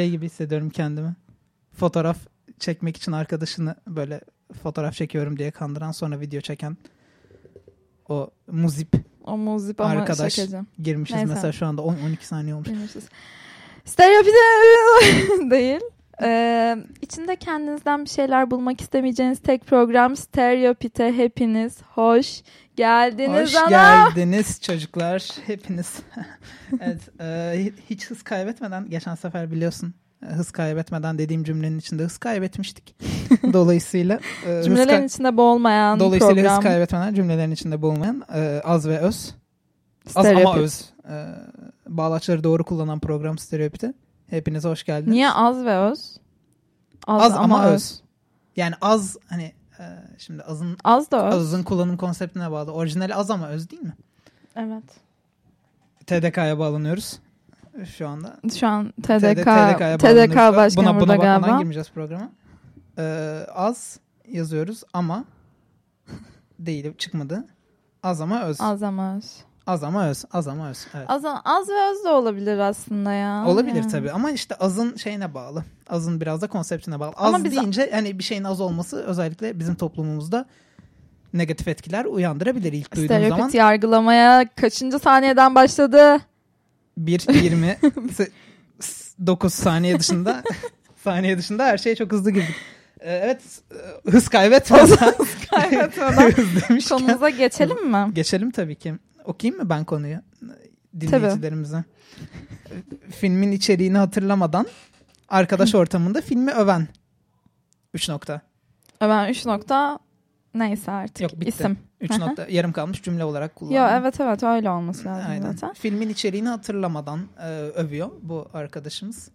şey gibi hissediyorum kendimi. Fotoğraf çekmek için arkadaşını böyle fotoğraf çekiyorum diye kandıran sonra video çeken o muzip O muzip ama Arkadaş. şakacı. girmişiz Neyse. mesela şu anda 10 12 saniye olmuş. Stereopide değil. Ee, içinde kendinizden bir şeyler bulmak istemeyeceğiniz tek program Stereopite. Hepiniz hoş geldiniz Hoş ana. geldiniz çocuklar hepiniz. evet, e, hiç hız kaybetmeden geçen sefer biliyorsun hız kaybetmeden dediğim cümlenin içinde hız kaybetmiştik. Dolayısıyla e, Cümlelerin içinde boğulmayan Dolayısıyla program. hız kaybetmeden cümlelerin içinde bulunmayan e, az ve öz. Az ama Stereopit. öz. E, bağlaçları doğru kullanan program Stereopit'e. Hepinize hoş geldiniz. Niye az ve öz? Az ama öz. Yani az hani e, şimdi azın Az da öz. azın kullanım konseptine bağlı. Orijinali az ama öz değil mi? Evet. TDK'ya bağlanıyoruz şu anda. Şu an TD, TDK, TDK bağlanıyoruz. başkanı buna, burada buna bakmadan galiba. girmeyeceğiz programa. Ee, az yazıyoruz ama değil çıkmadı. Az ama öz. Az, Az ama öz. Ama öz. Az ama öz. Evet. Az, az ve öz de olabilir aslında ya. Olabilir Yani. tabii ama işte azın şeyine bağlı. Azın biraz da konseptine bağlı. Ama Az biz- deyince hani bir şeyin az olması özellikle bizim toplumumuzda negatif etkiler uyandırabilir ilk duyduğum Stereopit zaman. yargılamaya kaçıncı saniyeden başladı? 1.20 9 saniye dışında saniye dışında her şeye çok hızlı girdik. Ee, evet e, hız kaybetmeden kaybetmeden hız demişken Konumuza geçelim mi? geçelim tabii ki. Okuyayım mı ben konuyu dinleyicilerimize? Filmin içeriğini hatırlamadan arkadaş ortamında filmi öven 3 nokta. Ben 3 nokta neyse artık Yok, bitti. isim. 3 Hı hı. nokta yarım kalmış cümle olarak kullandım. Yo evet evet öyle olması lazım Aynen. zaten. Filmin içeriğini hatırlamadan e, övüyor bu arkadaşımız.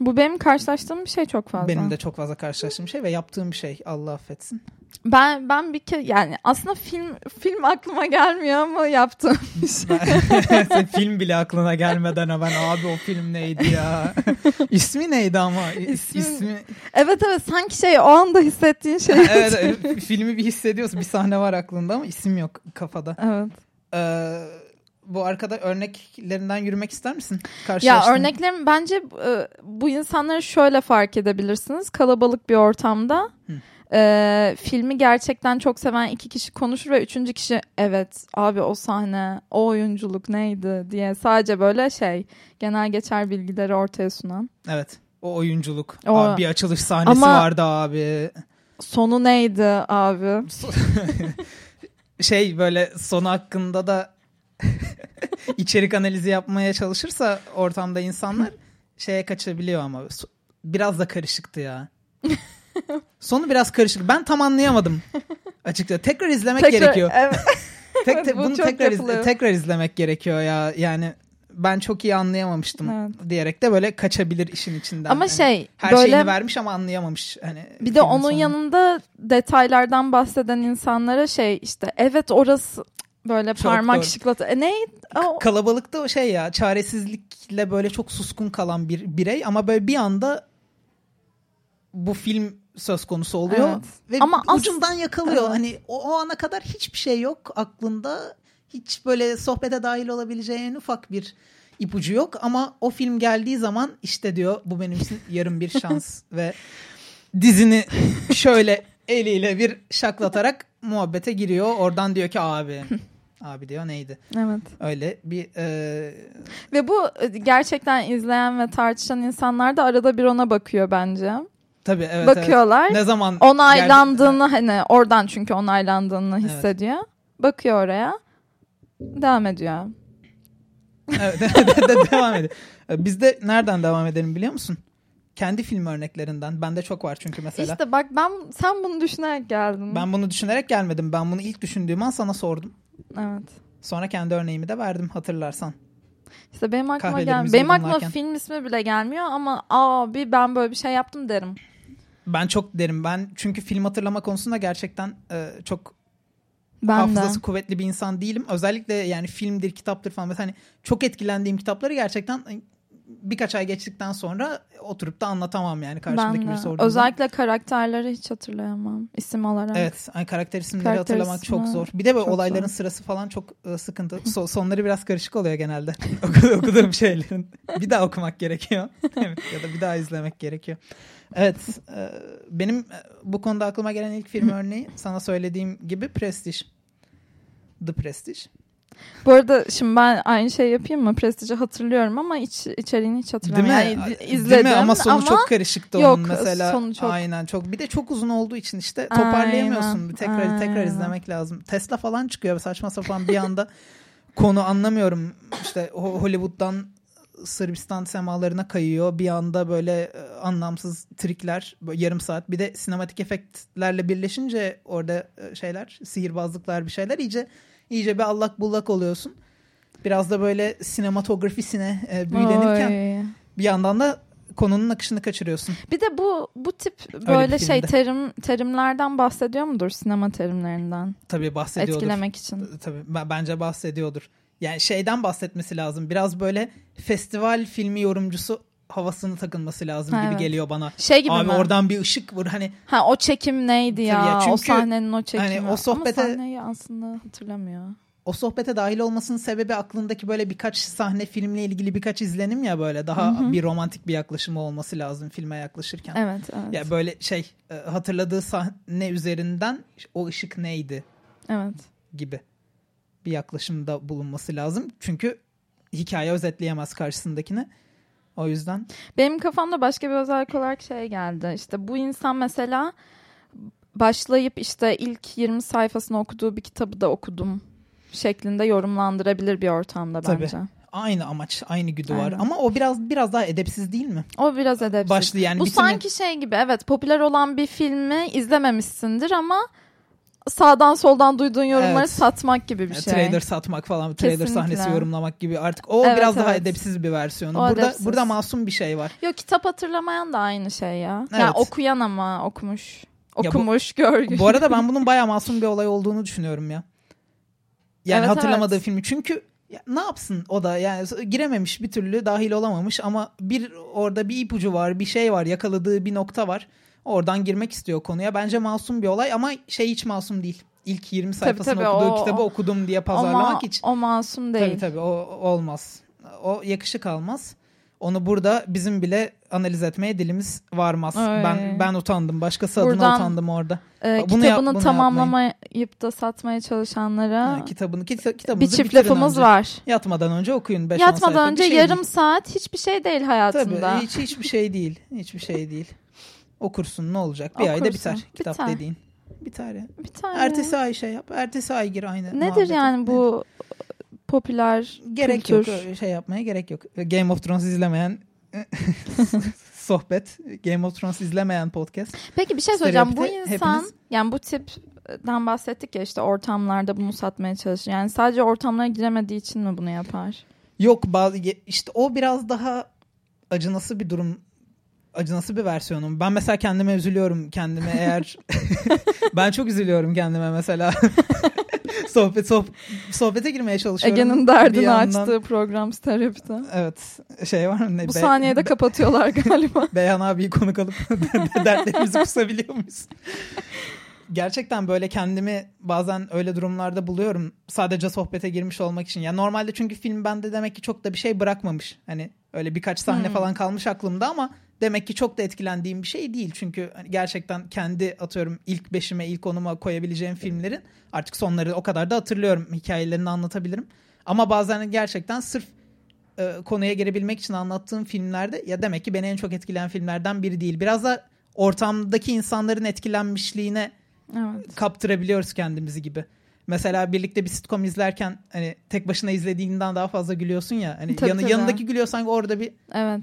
Bu benim karşılaştığım bir şey çok fazla. Benim de çok fazla karşılaştığım şey ve yaptığım bir şey. Allah affetsin. Ben ben bir kere yani aslında film film aklıma gelmiyor ama yaptım. Sen film bile aklına gelmeden hemen abi o film neydi ya? İsmi neydi ama? İsmi- İsmi... evet evet sanki şey o anda hissettiğin şey. evet, evet, filmi bir hissediyorsun. Bir sahne var aklında ama isim yok kafada. evet. Ee, bu arkada örneklerinden yürümek ister misin? Ya örneklerim bence e, bu insanları şöyle fark edebilirsiniz. Kalabalık bir ortamda Hı. e, filmi gerçekten çok seven iki kişi konuşur ve üçüncü kişi evet abi o sahne o oyunculuk neydi diye sadece böyle şey genel geçer bilgileri ortaya sunan. Evet. O oyunculuk. O- Abi bir açılış sahnesi Ama- vardı abi. Sonu neydi abi? şey böyle sonu hakkında da içerik analizi yapmaya çalışırsa ortamda insanlar şeye kaçabiliyor ama biraz da karışıktı ya. Sonu biraz karışık. Ben tam anlayamadım. Açıkçası tekrar izlemek Tekrar- gerekiyor. Evet. Tek, te- bu bunu tekrar iz- tekrar izlemek gerekiyor ya. Yani ben çok iyi anlayamamıştım Evet. diyerek de böyle kaçabilir işin içinden. Ama Yani şey her böyle şeyini vermiş ama anlayamamış hani. bir de onun sonunu. yanında detaylardan bahseden insanlara şey işte evet orası böyle Çok parmak doğru. şıklatı. E, ne? O- kalabalıkta o şey ya çaresizlikle böyle çok suskun kalan bir birey ama böyle bir anda bu film söz konusu oluyor Evet. ve Ama as- ucundan yakalıyor. Evet. Hani o, o ana kadar hiçbir şey yok aklında. Hiç böyle sohbete dahil olabileceğin ufak bir ipucu yok ama o film geldiği zaman işte diyor bu benim için yarım bir şans ve dizini şöyle eliyle bir şaklatarak muhabbete giriyor. Oradan diyor ki abi abi diyor neydi? Evet. Öyle bir e, Ve bu e, gerçekten izleyen ve tartışan insanlar da arada bir ona bakıyor bence. tabii evet. evet. Bakıyorlar. Ne zaman Onaylandığını hani oradan çünkü onaylandığını hissediyor. Bakıyor oraya. Devam ediyor. Evet, de- de- devam edelim. Biz de nereden devam edelim biliyor musun? Kendi film örneklerinden. Bende çok var çünkü mesela. İşte bak ben sen bunu düşünerek geldin. Ben bunu düşünerek gelmedim. Ben bunu ilk düşündüğüm an sana sordum. Evet. Sonra kendi örneğimi de verdim hatırlarsan. İşte benim aklıma gelmiyor. Benim aklıma film ismi bile gelmiyor ama abi ben böyle bir şey yaptım derim. Ben çok derim. Ben çünkü film hatırlama konusunda gerçekten e, çok Ben hafızası de. kuvvetli bir insan değilim. Özellikle yani filmdir, kitaptır falan. Mesela hani çok etkilendiğim kitapları gerçekten birkaç ay geçtikten sonra oturup da anlatamam yani karşımdaki Ben de. sorduğunda. Özellikle karakterleri hiç hatırlayamam isim olarak. Evet, ay karakter isimleri Karakter hatırlamak çok zor. Bir de böyle olayların zor. sırası falan çok e, sıkıntı. So- sonları biraz karışık oluyor genelde. Oku- Okuduğum şeylerin. Bir daha okumak gerekiyor. evet, ya da bir daha izlemek gerekiyor. Evet, e, benim e, bu konuda aklıma gelen ilk film örneği sana söylediğim gibi Prestige. The Prestige. Bu arada şimdi ben aynı şey yapayım mı? Prestige'i hatırlıyorum ama iç, içeriğini hiç Değil mi? hatırlamıyorum. Yani Değil izledim mi? Ama sonu çok karışıktı Yok, onun mesela. sonu çok- Aynen çok. Bir de çok uzun olduğu için işte toparlayamıyorsun. Aynen, Bir tekrar tekrar aynen. izlemek lazım. Tesla falan çıkıyor saçma sapan bir anda konu anlamıyorum. İşte Ho- Hollywood'dan Sırbistan semalarına kayıyor. Bir anda böyle e, anlamsız trikler böyle yarım saat. Bir de sinematik efektlerle birleşince orada e, şeyler, sihirbazlıklar bir şeyler iyice iyice bir allak bullak oluyorsun. Biraz da böyle sinematografisine e, büyülenirken Oy. bir yandan da konunun akışını kaçırıyorsun. Bir de bu bu tip böyle şey terim terimlerden bahsediyor mudur sinema terimlerinden? Tabii bahsediyordur. Etkilemek için. Tabii ben- bence bahsediyordur. Yani şeyden bahsetmesi lazım. Biraz böyle festival filmi yorumcusu havasını takınması lazım Ha, gibi evet. geliyor bana. Şey gibi Abi mi? oradan bir ışık vur hani Ha o çekim neydi ya? Ya, çünkü o sahnenin o çekimi. hani o sohbete- Ama sahneyi aslında hatırlamıyor. o sohbete dahil olmasının sebebi aklındaki böyle birkaç sahne filmle ilgili birkaç izlenim ya böyle daha bir romantik bir yaklaşımı olması lazım filme yaklaşırken. Evet evet. Ya böyle şey e, hatırladığı sahne üzerinden o ışık neydi Evet. gibi bir yaklaşımda bulunması lazım. Çünkü hikaye özetleyemez karşısındakine. O yüzden Benim kafamda başka bir özellik olarak şey geldi. İşte bu insan mesela başlayıp işte ilk 20 sayfasını okuduğu bir kitabı da okudum şeklinde yorumlandırabilir bir ortamda Tabii. bence. aynı amaç, aynı güdü var. Ama o biraz biraz daha edepsiz değil mi? O biraz edepsiz. Başlı yani Bu bütün- sanki şey gibi evet popüler olan bir filmi izlememişsindir ama sağdan soldan duyduğun yorumları Evet. satmak gibi bir şey. Trailer satmak falan, trailer Kesinlikle. sahnesi yorumlamak gibi artık o Evet, biraz daha evet. edepsiz bir versiyonu. O burada edepsiz. burada masum bir şey var. Yok kitap hatırlamayan da aynı şey ya. Evet. Yani okuyan ama okumuş. bu- Okumuş, görgü. Bu arada ben bunun bayağı masum bir olay olduğunu düşünüyorum ya. Yani Evet, hatırlamadığı evet. filmi çünkü ya ne yapsın o da yani girememiş bir türlü dahil olamamış ama bir orada bir ipucu var bir şey var yakaladığı bir nokta var oradan girmek istiyor konuya bence masum bir olay ama şey hiç masum değil İlk 20 sayfasını tabii, okuduğu o- kitabı okudum diye pazarlamak Ama hiç o masum değil. tabii tabii o olmaz o yakışık almaz onu burada bizim bile analiz etmeye dilimiz varmaz Ay. ben ben utandım başkası adına Buradan- utandım orada Ee, Bunu yap- kitabını bunu tamamlamayıp da satmaya çalışanlara Ha, kitabını kita- bir çift lafımız önce. var. Yatmadan önce okuyun 5 Yatmadan önce şey yarım değil. saat hiçbir şey değil hayatında. Tabii hiç hiçbir şey değil. Hiçbir şey değil. Okursun ne olacak? Bir ayda Okursun, biter kitap biter. dediğin. Biter ya. Tane. Ertesi ay şey yap. Ertesi ay gir aynı Nedir muhabbete. yani bu popüler Gerek kültür? yok. Şey yapmaya gerek yok. Game of Thrones izlemeyen sohbet. Game of Thrones izlemeyen podcast. Peki bir şey söyleyeceğim. Bu insan hepiniz- yani bu tipten bahsettik ya işte ortamlarda bunu satmaya çalışıyor. Yani sadece ortamlara giremediği için mi bunu yapar? Yok bazı işte o biraz daha acınası bir durum acınası bir versiyonum. Ben mesela kendime üzülüyorum kendime eğer ben çok üzülüyorum kendime mesela. Sohbet sohb- sohbete girmeye çalışıyorum. Ege'nin derdini yandan- açtığı program stereopide. Evet şey var mı? Ne, Bu Be- saniyede kapatıyorlar galiba. Beyhan abiyi konuk alıp dertlerimizi kusabiliyor muyuz? Gerçekten böyle kendimi bazen öyle durumlarda buluyorum. Sadece sohbete girmiş olmak için. Ya normalde çünkü film bende demek ki çok da bir şey bırakmamış. Hani öyle birkaç sahne Hmm. falan kalmış aklımda ama demek ki çok da etkilendiğim bir şey değil. Çünkü hani gerçekten kendi atıyorum ilk beşime, ilk onuma koyabileceğim filmlerin artık sonları o kadar da hatırlıyorum. Hikayelerini anlatabilirim. Ama bazen gerçekten sırf e, konuya girebilmek için anlattığım filmlerde ya demek ki beni en çok etkileyen filmlerden biri değil. Biraz da ortamdaki insanların etkilenmişliğine Evet. kaptırabiliyoruz kendimizi gibi. Mesela birlikte bir sitcom izlerken hani tek başına izlediğinden daha fazla gülüyorsun ya. Hani Tabii, yanı, tabii. yanındaki gülüyor sanki orada bir, Evet.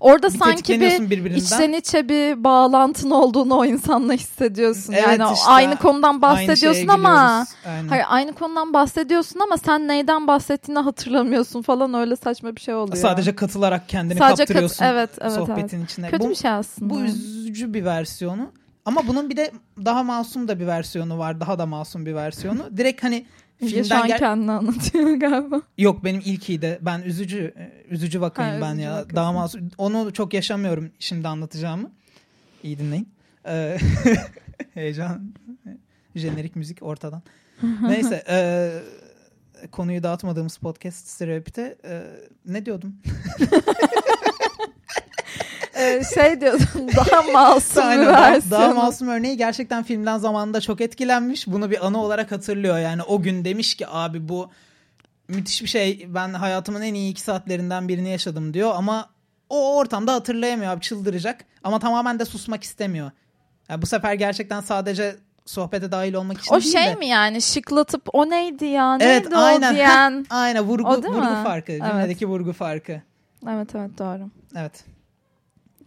Orada bir sanki bir içten içe bir bağlantın olduğunu o insanla hissediyorsun. Evet, yani işte aynı konudan Aynı bahsediyorsun şeye ama. Aynen. hayır aynı konudan bahsediyorsun ama sen neyden bahsettiğini hatırlamıyorsun falan öyle saçma bir şey oluyor. Sadece katılarak kendini Sadece kat- kaptırıyorsun evet evet sohbetin evet. içine. Kötü bu, bir şey aslında. bu üzücü bir versiyonu. Ama bunun bir de daha masum da bir versiyonu var. Daha da masum bir versiyonu. Direkt hani Filmden şu filmden an gel- kendini anlatıyor galiba. Yok benim ilk iyiydi. Ben üzücü üzücü vakayım Ha, ben üzücü ya. vakasın. Daha masum. Onu çok yaşamıyorum şimdi anlatacağımı. İyi dinleyin. Ee, heyecan. Jenerik müzik ortadan. Neyse. e, konuyu dağıtmadığımız podcast Stereopit'e e, ne diyordum? Ee, şey diyordum daha masum bir Aynen, versiyonu. daha masum örneği gerçekten filmden zamanında çok etkilenmiş. Bunu bir anı olarak hatırlıyor. Yani o gün demiş ki abi bu müthiş bir şey. Ben hayatımın en iyi iki saatlerinden birini yaşadım diyor. Ama o ortamda hatırlayamıyor abi çıldıracak. Ama tamamen de susmak istemiyor. Yani bu sefer gerçekten sadece sohbete dahil olmak için O değil şey de. mi yani şıklatıp o neydi ya neydi Evet o aynen. diyen. aynen vurgu, O vurgu mi? farkı. Evet. Cümledeki vurgu farkı. evet evet doğru. Evet.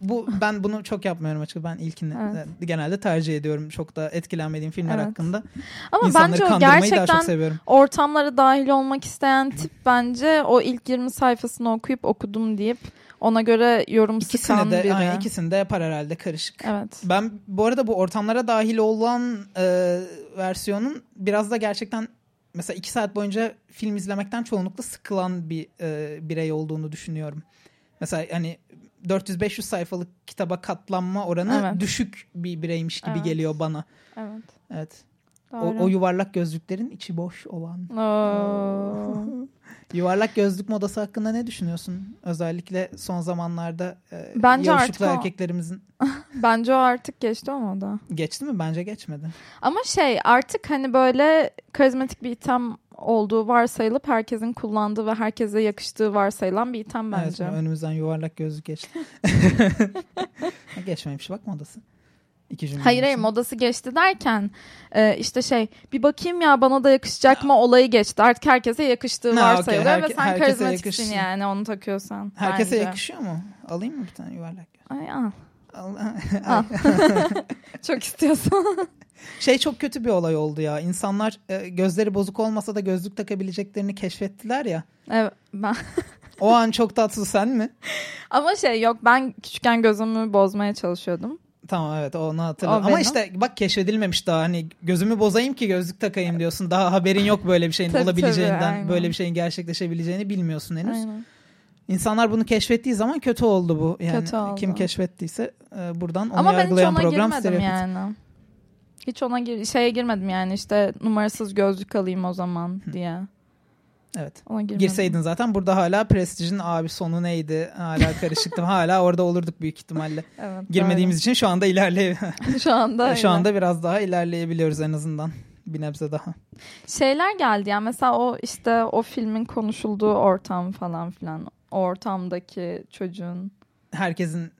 Bu ben bunu çok yapmıyorum açıkçası. Ben ilkini Evet. genelde tercih ediyorum. Çok da etkilenmediğim filmler Evet. hakkında. Ama İnsanları bence o gerçekten ortamlara dahil olmak isteyen tip bence o ilk 20 sayfasını okuyup okudum deyip ona göre yorum sıkan İkisini de, biri. aynen, ikisini de yapar herhalde karışık. Evet. Ben bu arada bu ortamlara dahil olan e, versiyonun biraz da gerçekten mesela iki saat boyunca film izlemekten çoğunlukla sıkılan bir e, birey olduğunu düşünüyorum. Mesela hani 400-500 sayfalık kitaba katlanma oranı Evet. düşük bir bireymiş gibi Evet. geliyor bana. Evet. Evet. O, Doğru. o yuvarlak gözlüklerin içi boş olan. Yuvarlak gözlük modası hakkında ne düşünüyorsun? Özellikle son zamanlarda e, Bence artık o- erkeklerimizin Bence o artık geçti ama da. geçti mi? Bence geçmedi. Ama şey artık hani böyle karizmatik bir item olduğu varsayılıp herkesin kullandığı ve herkese yakıştığı varsayılan bir item bence. Evet, önümüzden yuvarlak gözlük geçti. Geçmemiş bak modası. İki cümle. Hayır hayır modası geçti derken e, işte şey bir bakayım ya bana da yakışacak mı olayı geçti. Artık herkese yakıştığı Ha, varsayılıyor okey. ve Herke- sen herkese karizmatiksin yakışsın. yani onu takıyorsan. Herkese bence. yakışıyor mu? Alayım mı bir tane yuvarlak? Ay, al. Al- Al. Çok istiyorsan. şey çok kötü bir olay oldu ya. İnsanlar e, gözleri bozuk olmasa da gözlük takabileceklerini keşfettiler ya. evet, ben. O an çok tatlı sen mi? Ama şey yok ben küçükken gözümü bozmaya çalışıyordum. Tamam evet onu hatırladım. O Ama işte bak keşfedilmemiş daha hani gözümü bozayım ki gözlük takayım diyorsun. Daha haberin yok böyle bir şeyin Tabii, olabileceğinden, tabii, aynen. böyle bir şeyin gerçekleşebileceğini bilmiyorsun henüz. Aynen. İnsanlar bunu keşfettiği zaman kötü oldu bu. Yani Kötü oldu. kim keşfettiyse e, buradan onu Ama yargılayan program stereotip. yani. Hiç ona gir şeye girmedim yani işte numarasız gözlük alayım o zaman diye. Evet. Ona girmedim. Girseydin zaten burada hala prestijin abi sonu neydi? Hala karışıktı. hala orada olurduk büyük ihtimalle. Evet, Girmediğimiz için şu anda ilerleye doğru. şu anda şu anda biraz daha ilerleyebiliyoruz en azından. Bir nebze daha. şeyler geldi yani mesela o işte o filmin konuşulduğu ortam falan filan. O ortamdaki çocuğun. Herkesin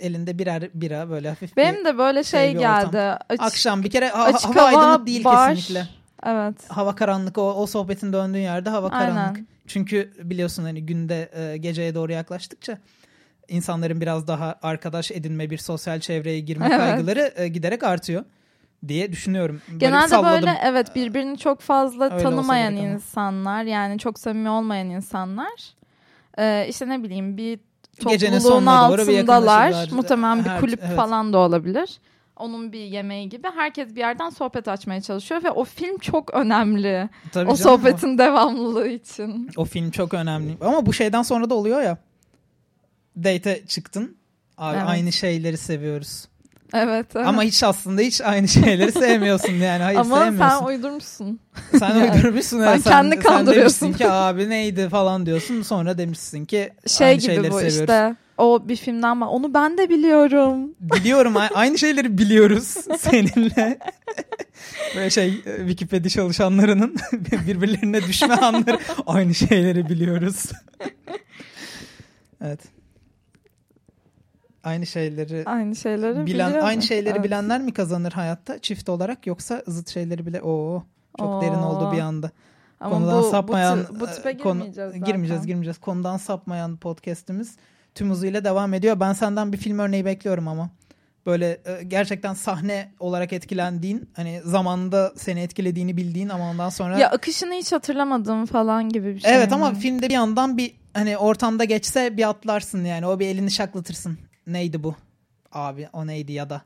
elinde birer bira böyle hafif bir Benim de böyle şey, şey bir ortam. geldi. Aç- akşam bir kere ha- açık hava hava, aydınlık değil bar. kesinlikle. Evet. Hava karanlık o, o sohbetin döndüğü yerde hava Aynen. karanlık. Çünkü biliyorsun hani günde e, geceye doğru yaklaştıkça insanların biraz daha arkadaş edinme bir sosyal çevreye girme Evet. kaygıları e, giderek artıyor diye düşünüyorum. Böyle Genelde salladım. böyle evet birbirini çok fazla Öyle tanımayan insanlar yani çok samimi olmayan insanlar e, işte ne bileyim bir topluluğun altındalar. Muhtemelen bir kulüp evet. falan da olabilir. Onun bir yemeği gibi. Herkes bir yerden sohbet açmaya çalışıyor ve o film çok önemli. Tabii o canım, sohbetin devamlılığı için. O, o film çok önemli. Ama bu şeyden sonra da oluyor ya. Date çıktın. Abi Evet. aynı şeyleri seviyoruz. Evet. evet. Ama hiç aslında hiç aynı şeyleri sevmiyorsun yani. Hayır Ama sevmiyorsun. sen uydurmuşsun. Sen Yani. uydurmuşsun. Sen evet. kendini Sen kandırıyorsun. demişsin ki abi neydi falan diyorsun. Sonra demişsin ki Şey aynı gibi şeyleri bu seviyoruz. işte. O bir filmden var. Onu ben de biliyorum. Biliyorum aynı şeyleri biliyoruz seninle. Böyle şey e, Wikipedia çalışanlarının birbirlerine düşme anları aynı şeyleri biliyoruz. evet. Aynı şeyleri Aynı şeyleri bilen aynı şeyleri Evet. bilenler mi kazanır hayatta çift olarak yoksa zıt şeyleri bile o çok Oo. derin oldu bir anda. Ama Konudan bu, sapmayan bu, tı- bu tipe e, konu- girmeyeceğiz zaten. girmeyeceğiz girmeyeceğiz. Konudan sapmayan podcast'imiz tüm hızıyla devam ediyor. Ben senden bir film örneği bekliyorum ama. Böyle e, gerçekten sahne olarak etkilendiğin, hani zamanında seni etkilediğini bildiğin ama ondan sonra Ya akışını hiç hatırlamadım falan gibi bir şey. Evet ama filmde bir yandan bir hani ortamda geçse bir atlarsın yani. O bir elini şaklatırsın. Neydi bu? Abi o neydi ya da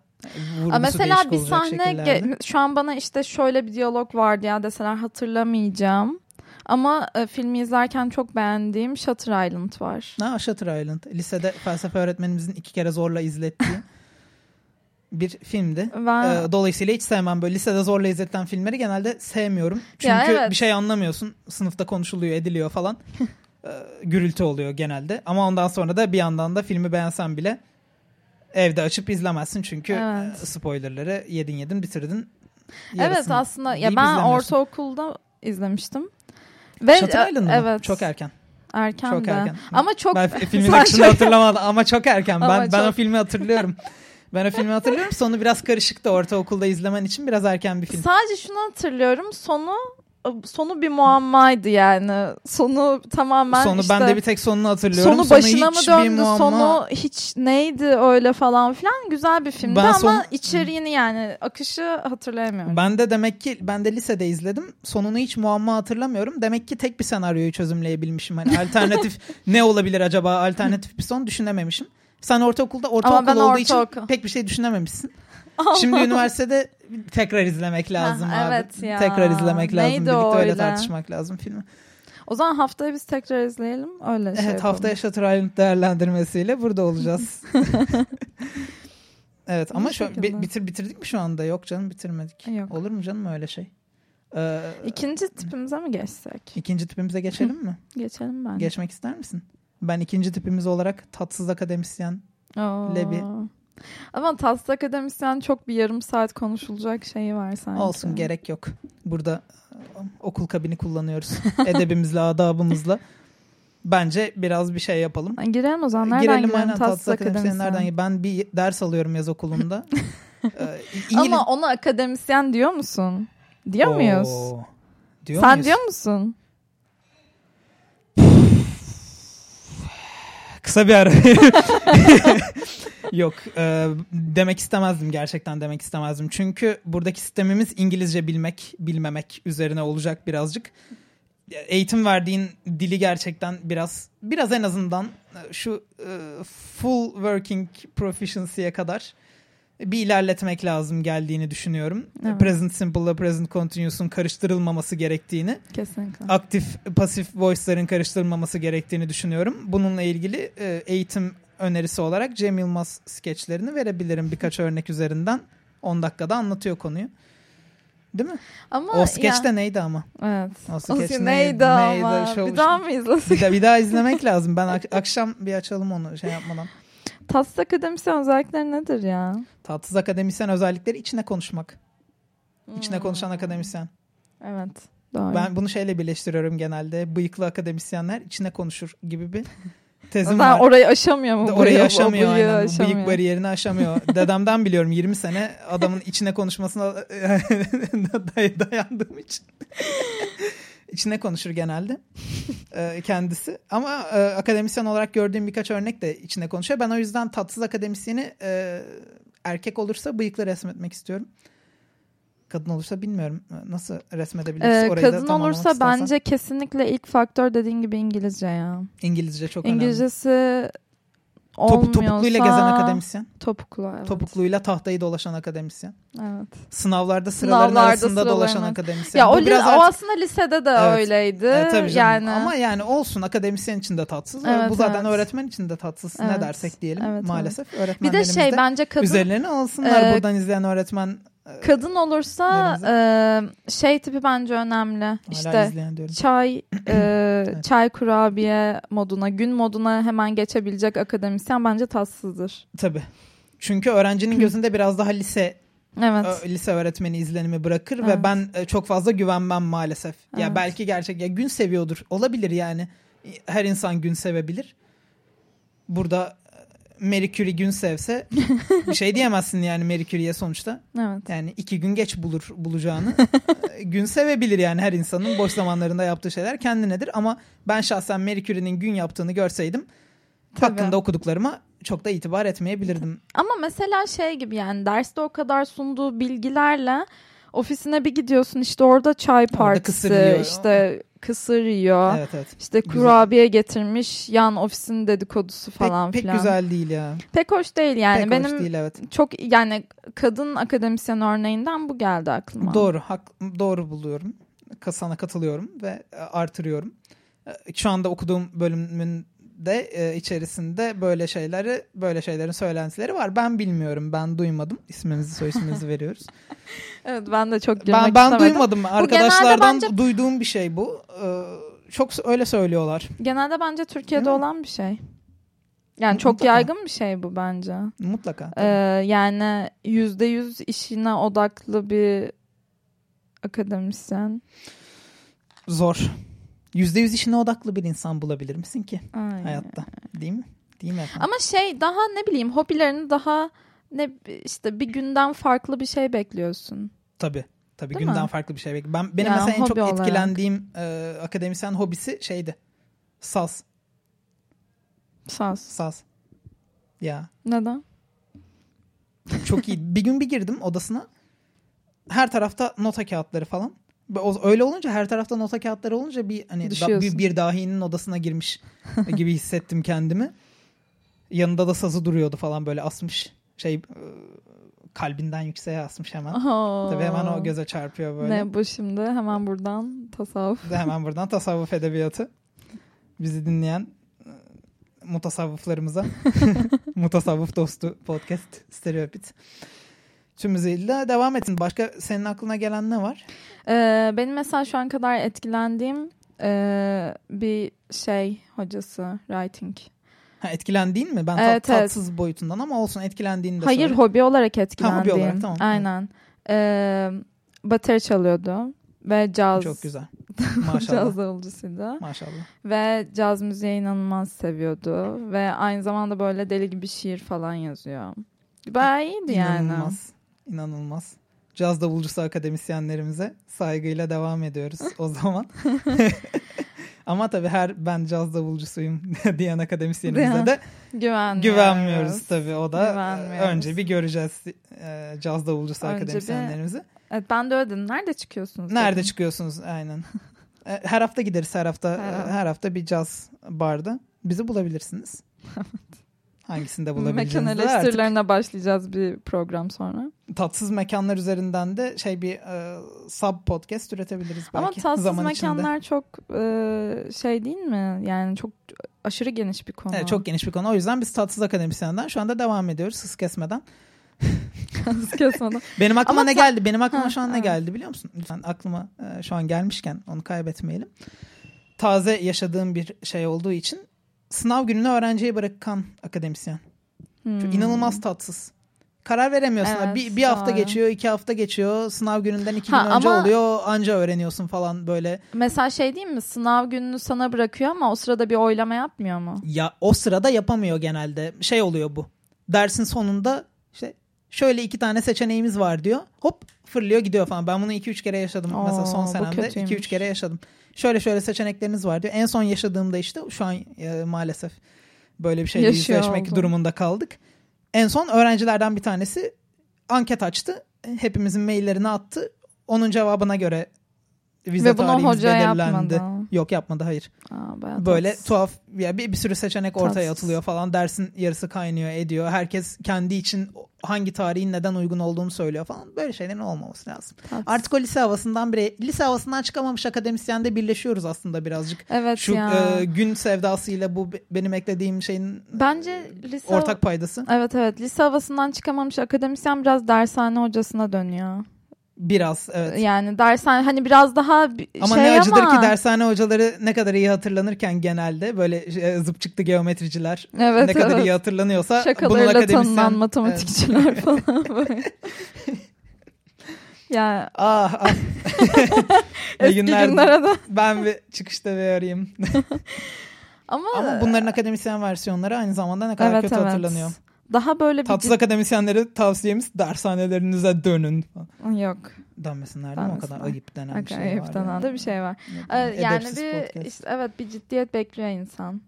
Vurgusu mesela bir sahne ge- şu an bana işte şöyle bir diyalog vardı ya deseler hatırlamayacağım. Ama e, filmi izlerken çok beğendiğim Shutter Island var. Ha, Shutter Island. Lisede felsefe öğretmenimizin iki kere zorla izlettiği bir filmdi. Ben Ee, dolayısıyla hiç sevmem böyle lisede zorla izletilen filmleri genelde sevmiyorum. Çünkü Ya evet. bir şey anlamıyorsun. Sınıfta konuşuluyor, ediliyor falan. Ee, gürültü oluyor genelde. Ama ondan sonra da bir yandan da filmi beğensen bile evde açıp izlemezsin. Çünkü Evet. e, spoilerları yedin yedin bitirdin. evet aslında ya ben izlemiyorsun. ortaokulda izlemiştim. Ve Shutter Island mı? evet Çok erken. erken Çok de. erken. Ama çok Ben fi- filmin akışını çok- hatırlamadım ama çok erken. Ben Ama ben o çok- filmi hatırlıyorum. Ben o filmi hatırlıyorum. Sonu biraz karışıktı ortaokulda izlemen için biraz erken bir film. Sadece şunu hatırlıyorum. Sonu sonu bir muammaydı yani. Sonu tamamen Sonu işte ben de bir tek sonunu hatırlıyorum. sonu başına mı döndü? muamma- Sonu hiç neydi öyle falan filan. Güzel bir filmdi Ben ama son- içeriğini yani akışı hatırlayamıyorum. Ben de demek ki ben de lisede izledim. Sonunu hiç muamma hatırlamıyorum. Demek ki tek bir senaryoyu çözümleyebilmişim. Hani alternatif ne olabilir acaba? Alternatif bir son düşünememişim. Sen ortaokulda ortaokul olduğu için ortaokul. pek bir şey düşünememişsin. Şimdi üniversitede tekrar izlemek lazım Ha, abi. evet ya. Tekrar izlemek lazım. Neydi Birlikte o öyle öyle? tartışmak lazım filmi. O zaman haftaya biz tekrar izleyelim. Öyle şey Evet haftaya Shutter Island değerlendirmesiyle burada olacağız. evet ama şu bi- bitir bitirdik mi şu anda? Yok canım bitirmedik. Yok. Olur mu canım öyle şey? Ee, İkinci tipimize mi geçsek? ikinci tipimize geçelim mi? Geçelim ben. Geçmek ister misin? Ben ikinci tipimiz olarak tatsız akademisyen. Oo. Lebi. Ama Tatsız Akademisyen çok bir yarım saat konuşulacak şeyi var sanki. Olsun gerek yok. Burada e, okul kabini kullanıyoruz. Edebimizle, adabımızla. Bence biraz bir şey yapalım. Ha, Girelim o zaman. Nereden Girelim girelim aynen tatsız akademisyen nereden? Ben bir ders alıyorum yaz okulunda. Ee. Ama ona akademisyen diyor musun? Diyor muyuz? Oo. Diyor Sen muyuz? diyor musun? Kısa bir ara. Yok e, demek istemezdim gerçekten demek istemezdim. Çünkü buradaki sistemimiz İngilizce bilmek bilmemek üzerine olacak birazcık. Eğitim verdiğin dili gerçekten biraz biraz en azından şu e, full working proficiency'ye kadar bir ilerletmek lazım geldiğini düşünüyorum. Evet. Present simple ile present continuous'un karıştırılmaması gerektiğini Kesinlikle. aktif pasif voice'ların karıştırılmaması gerektiğini düşünüyorum. Bununla ilgili e, eğitim önerisi olarak Cem Yılmaz skeçlerini verebilirim birkaç örnek üzerinden. 10 dakikada anlatıyor konuyu. Değil mi? Ama O skeç ya- de neydi ama? Evet. O skeç neydi, neydi? ama? Neydi? Bir daha mı izlesin? Bir, bir daha izlemek lazım. Ben ak- akşam bir açalım onu şey yapmadan. Tatsız Akademisyen özellikleri nedir ya? Tatsız akademisyen özellikleri içine konuşmak. İçine konuşan Hmm. akademisyen. Evet. Doğru. Ben bunu şeyle birleştiriyorum genelde. Bıyıklı akademisyenler içine konuşur gibi bir tezim var. orayı aşamıyor mu? Orayı Bıyığı- o aşamıyor bıyığı aynen. aşamıyor. Bıyık bariyerini aşamıyor. Dedemden biliyorum 20 sene adamın içine konuşmasına day- dayandığım için. İçine konuşur genelde e, kendisi. Ama e, akademisyen olarak gördüğüm birkaç örnek de içine konuşuyor. Ben o yüzden tatsız akademisyeni e, erkek olursa bıyıklı resmetmek istiyorum. Kadın olursa bilmiyorum nasıl resmedebiliriz. Ee, Orayı da kadın tamamlamak olursa istersen. bence kesinlikle ilk faktör dediğin gibi İngilizce ya. İngilizce çok önemli. İngilizcesi Top, olmuyorsa... topukluyla gezen akademisyen. Topuklu evet. Topukluyla tahtayı dolaşan akademisyen. Evet. Sınavlarda sıraların Sınavlarda arasında sıraların dolaşan akademisyen. Ya Bu o, biraz o artık- aslında lisede de Evet. öyleydi. E, tabii canım. yani Ama yani olsun akademisyen için de tatsız. Evet, Bu zaten evet. öğretmen için de tatsız. Ne Evet. dersek diyelim Evet, maalesef. bir de Öğretmenlerimiz şey bence kadın üzerlerine alsınlar Ee, buradan izleyen öğretmen. E, kadın olursa e, şey tipi bence önemli. hala İşte çay e, çay kurabiye moduna, gün moduna hemen geçebilecek akademisyen bence tatsızdır. Tabii. Çünkü öğrencinin gözünde biraz daha lise Evet. lise öğretmeni izlenimi bırakır ve Evet. ben e, çok fazla güvenmem maalesef. Ya Evet. belki gerçek ya gün seviyordur. Olabilir yani. Her insan gün sevebilir. Burada Marie Curie gün sevse bir şey diyemezsin yani Marie Curie'ye sonuçta. Evet. Yani iki gün geç bulur bulacağını. Gün sevebilir yani her insanın boş zamanlarında yaptığı şeyler kendinedir. Ama ben şahsen Marie Curie'nin gün yaptığını görseydim Tabii. hakkında okuduklarıma çok da itibar etmeyebilirdim. Ama mesela şey gibi yani derste o kadar sunduğu bilgilerle ofisine bir gidiyorsun işte orada çay partisi yiyor. işte kısır yiyor. Evet evet. İşte Güzel. kurabiye getirmiş yan ofisin dedikodusu Pek, falan pek filan. güzel değil ya. Pek hoş değil yani. pek Benim hoş değil evet. çok yani kadın akademisyen örneğinden bu geldi aklıma. Doğru, hak, doğru buluyorum. Sana katılıyorum ve e, artırıyorum. E, Şu anda okuduğum bölümün de e, içerisinde böyle şeyleri, böyle şeylerin söylentileri var. Ben bilmiyorum, ben duymadım. İsminizi, soy isminizi veriyoruz. Evet ben de çok ben ben istemedim. duymadım. Arkadaşlardan bence- duyduğum bir şey bu. Ee, çok öyle söylüyorlar. Genelde bence Türkiye'de Değil mi? olan bir şey. Yani çok Mutlaka. yaygın bir şey bu bence. Mutlaka. Ee, yani yüzde yüz işine odaklı bir akademisyen. Zor. Yüzde yüz işine odaklı bir insan bulabilir misin ki Aynen. hayatta? Değil mi? Değil mi efendim? Ama şey daha ne bileyim hobilerini daha ne işte bir günden farklı bir şey bekliyorsun. Tabii. Tabii Değil günden mi? farklı bir şey. bekliyorum. Ben benim Yani mesela en çok olarak. etkilendiğim e, akademisyen hobisi şeydi. Saz. Saz. Saz. Ya Neden? çok iyi. bir gün bir girdim odasına. Her tarafta nota kağıtları falan. Öyle olunca her tarafta nota kağıtları olunca bir hani da- bir, bir dahinin odasına girmiş gibi hissettim kendimi. Yanında da sazı duruyordu falan böyle asmış. Şey e, kalbinden yükseğe asmış hemen. Oho. Tabii hemen o göze çarpıyor böyle. Ne bu şimdi? Hemen buradan tasavvuf. De hemen buradan tasavvuf edebiyatı. Bizi dinleyen e, mutasavvıflarımıza mutasavvuf dostu podcast stereopit. Tüm hızıyla devam etsin. Başka senin aklına gelen ne var? Ee, benim mesela şu an kadar etkilendiğim ee, bir şey hocası writing. Ha, etkilendiğin mi? Ben tat- Evet, evet. tatsız boyutundan ama olsun etkilendiğini de Hayır söyle. hobi olarak etkilendiğim. olarak, tamam. Aynen. Ee, bateri çalıyordu ve caz. Çok güzel. caz Maşallah. davulcusuydu. Maşallah. Ve caz müziği inanılmaz seviyordu. Ve aynı zamanda böyle deli gibi şiir falan yazıyor. Bayağı iyiydi yani. İnanılmaz. İnanılmaz. Caz davulcusu akademisyenlerimize saygıyla devam ediyoruz o zaman. Ama tabii her ben caz davulcusuyum diyen akademisyenimize de Güvenmiyoruz. güvenmiyoruz tabii. O da Güvenmiyoruz. önce bir göreceğiz e, caz davulcusu Önce bir- akademisyenlerimizi. Evet ben de öyle dedim. Nerede çıkıyorsunuz? Nerede dedim. çıkıyorsunuz aynen. E, Her hafta gideriz her hafta Her e, hafta. her hafta bir caz barda. Bizi bulabilirsiniz. Hangisinde Mekan bulabileceğinizi de artık eleştirilerine başlayacağız bir program sonra. tatsız mekanlar üzerinden de şey bir e, sub podcast üretebiliriz belki Ama tatsız zaman içinde. mekanlar çok e, şey değil mi? Yani çok aşırı geniş bir konu. Evet, çok geniş bir konu. O yüzden biz tatsız akademisyenden şu anda devam ediyoruz hız kesmeden. Hız kesmeden. Benim aklıma Ama ne geldi? Benim aklıma Ha, şu an ne evet. geldi biliyor musun? Lütfen aklıma e, şu an gelmişken onu kaybetmeyelim. Taze yaşadığım bir şey olduğu için sınav gününü öğrenciye bırakan akademisyen. Hmm. Çok inanılmaz tatsız. Karar veremiyorsun. Evet, bir, bir hafta doğru. geçiyor, iki hafta geçiyor. Sınav gününden iki Ha, gün önce ama- oluyor. Anca öğreniyorsun falan böyle. Mesela şey değil mi? Sınav gününü sana bırakıyor ama o sırada bir oylama yapmıyor mu? Ya o sırada yapamıyor genelde. Şey oluyor bu. Dersin sonunda şöyle iki tane seçeneğimiz var diyor. Hop fırlıyor gidiyor falan. Ben bunu iki üç kere yaşadım. Oo, Mesela son senemde kötüymüş. iki üç kere yaşadım. Şöyle şöyle seçenekleriniz var diyor. En son yaşadığımda işte şu an e, maalesef böyle bir şeyle Yaşıyor yüzleşmek oldum. durumunda kaldık. En son öğrencilerden bir tanesi anket açtı. Hepimizin maillerini attı. Onun cevabına göre vize Ve bunu tarihimiz hoca belirlendi. yapmadı. Yok yapmadı hayır. Aa, Böyle tatsız. tuhaf ya bir, bir sürü seçenek ortaya atılıyor falan. Dersin yarısı kaynıyor ediyor. Herkes kendi için hangi tarihin neden uygun olduğunu söylüyor falan. Böyle şeylerin olmaması lazım. Tatsız. Artık o lise havasından biri lise havasından çıkamamış akademisyende birleşiyoruz aslında birazcık. Evet Şu ya. e, gün sevdasıyla bu be- benim eklediğim şeyin Bence lise ortak paydası. Evet evet lise havasından çıkamamış akademisyen biraz dershane hocasına dönüyor. Biraz evet. Yani dershane hani biraz daha Ama şey ne acıdır ama ki dershane hocaları ne kadar iyi hatırlanırken genelde böyle e, zıp çıktı geometriciler Evet, ne kadar evet. iyi hatırlanıyorsa bunun şakalarıyla akademisyen tanınan matematikçiler falan böyle. ya Ah ah. Eski günlerdi. günlere de. Ben bir çıkışta bir arayayım. Ama, Ama bunların akademisyen versiyonları aynı zamanda ne kadar evet, kötü evet. hatırlanıyor. Daha böyle bir Tatsız akademisyenlere tavsiyemiz dershanelerinize dönün. yok. Denmesinler değil mi? O kadar ayıp denen bir şey var. Ayıp denen yani. de bir şey var. Ee, yani bir podcast. işte, evet bir ciddiyet bekliyor insan.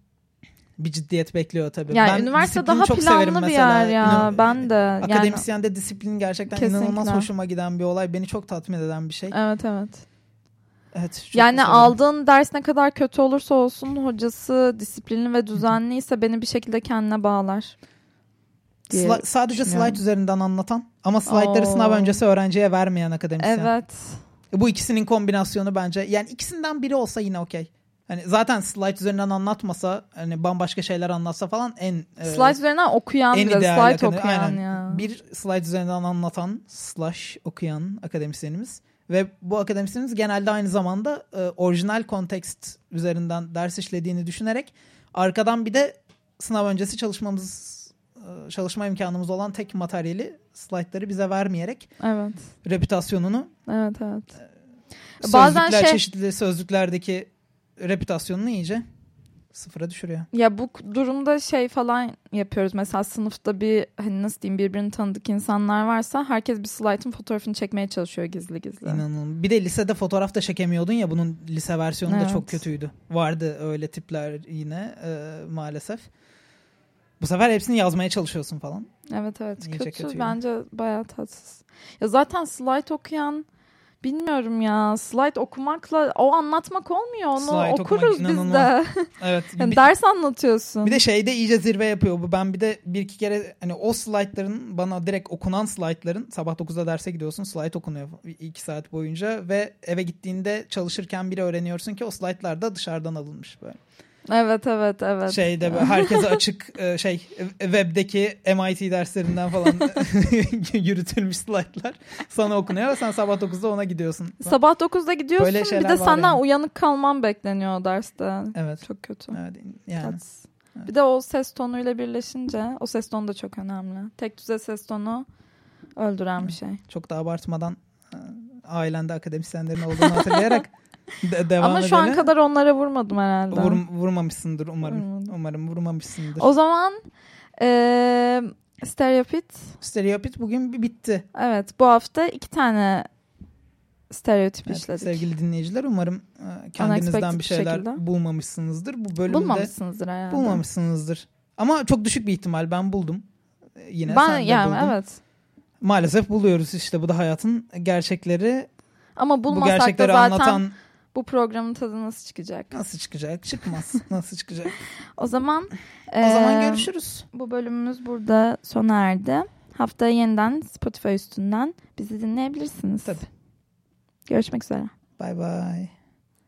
bir ciddiyet bekliyor tabii. Yani ben üniversite daha çok planlı bir mesela. yer ya. İnan- ben de. Yani, Akademisyende disiplin gerçekten Kesinlikle. inanılmaz hoşuma giden bir olay. Beni çok tatmin eden bir şey. evet evet. Evet. Yani severim. aldığın ders ne kadar kötü olursa olsun hocası disiplinli ve düzenli ise beni bir şekilde kendine bağlar. Diye Sli- sadece slide üzerinden anlatan ama slaytları Oo. sınav öncesi öğrenciye vermeyen akademisyen. Evet. E, Bu ikisinin kombinasyonu bence yani ikisinden biri olsa yine okey. Hani zaten slide üzerinden anlatmasa hani bambaşka şeyler anlatsa falan en e, Slide üzerinden okuyan en ideal slide akademi- okuyan aynen. ya. bir slide üzerinden anlatan slash okuyan akademisyenimiz ve bu akademisyenimiz genelde aynı zamanda e, orijinal kontekst üzerinden ders işlediğini düşünerek arkadan bir de sınav öncesi çalışmamız çalışma imkanımız olan tek materyali slaytları bize vermeyerek Evet. reputasyonunu Evet evet. Bazen sözlükler, şey- çeşitli sözlüklerdeki reputasyonunu iyice sıfıra düşürüyor. Ya bu durumda şey falan yapıyoruz. Mesela sınıfta bir hani nasıl diyeyim birbirini tanıdık insanlar varsa herkes bir slide'ın fotoğrafını çekmeye çalışıyor gizli gizli. İnanılmaz. Bir de lisede fotoğraf da çekemiyordun ya bunun lise versiyonu da Evet. çok kötüydü. Vardı öyle tipler yine e, maalesef. Bu sefer hepsini yazmaya çalışıyorsun falan. Evet evet İyice kötü kötü bence bayağı tatsız. Ya zaten slide okuyan bilmiyorum ya slide okumakla o anlatmak olmuyor onu Slide okuruz biz de. Evet. Yani bir, ders anlatıyorsun. bir de şeyde iyice zirve yapıyor bu. Ben bir de bir iki kere hani o slaytların bana direkt okunan slaytların sabah 9'da derse gidiyorsun slide okunuyor 2 saat boyunca ve eve gittiğinde çalışırken bile öğreniyorsun ki o slaytlar da dışarıdan alınmış böyle. Evet evet evet. Şeyde böyle herkese açık e, şey webdeki MIT derslerinden falan yürütülmüş slaytlar sana okunuyor ve sen sabah 9'da ona gidiyorsun. Sabah 9'da gidiyorsun Böyle bir de senden yani. uyanık kalman bekleniyor derste. Evet. Çok kötü. Evet yani. Tatsız. Bir de o ses tonuyla birleşince o ses tonu da çok önemli. Tek düze ses tonu öldüren bir şey. Çok da abartmadan e, ailende akademisyenlerin olduğunu hatırlayarak de- devam Ama şu an edelim. kadar onlara vurmadım herhalde. Vur- vurmamışsındır umarım. Vurmadım. Umarım vurmamışsındır. O zaman eee stereopit. Stereopit bugün bir bitti. Evet bu hafta iki tane stereotip Evet, işledik. sevgili dinleyiciler umarım e, kendinizden Unexpected bir şeyler şekilde. bulmamışsınızdır. Bu bölümde Bulmamışsınızdır herhalde. bulmamışsınızdır. Ama çok düşük bir ihtimal ben buldum. E, Yine Ben sen de yani buldun. evet. Maalesef buluyoruz işte bu da hayatın gerçekleri. Ama bu bulmasak da gerçekleri zaten anlatan bu programın tadı nasıl çıkacak? nasıl çıkacak? Çıkmaz. nasıl çıkacak? O zaman O zaman eee, görüşürüz. Bu bölümümüz burada sona erdi. Haftaya yeniden Spotify üstünden bizi dinleyebilirsiniz. Tabii. Görüşmek üzere. Bay bay.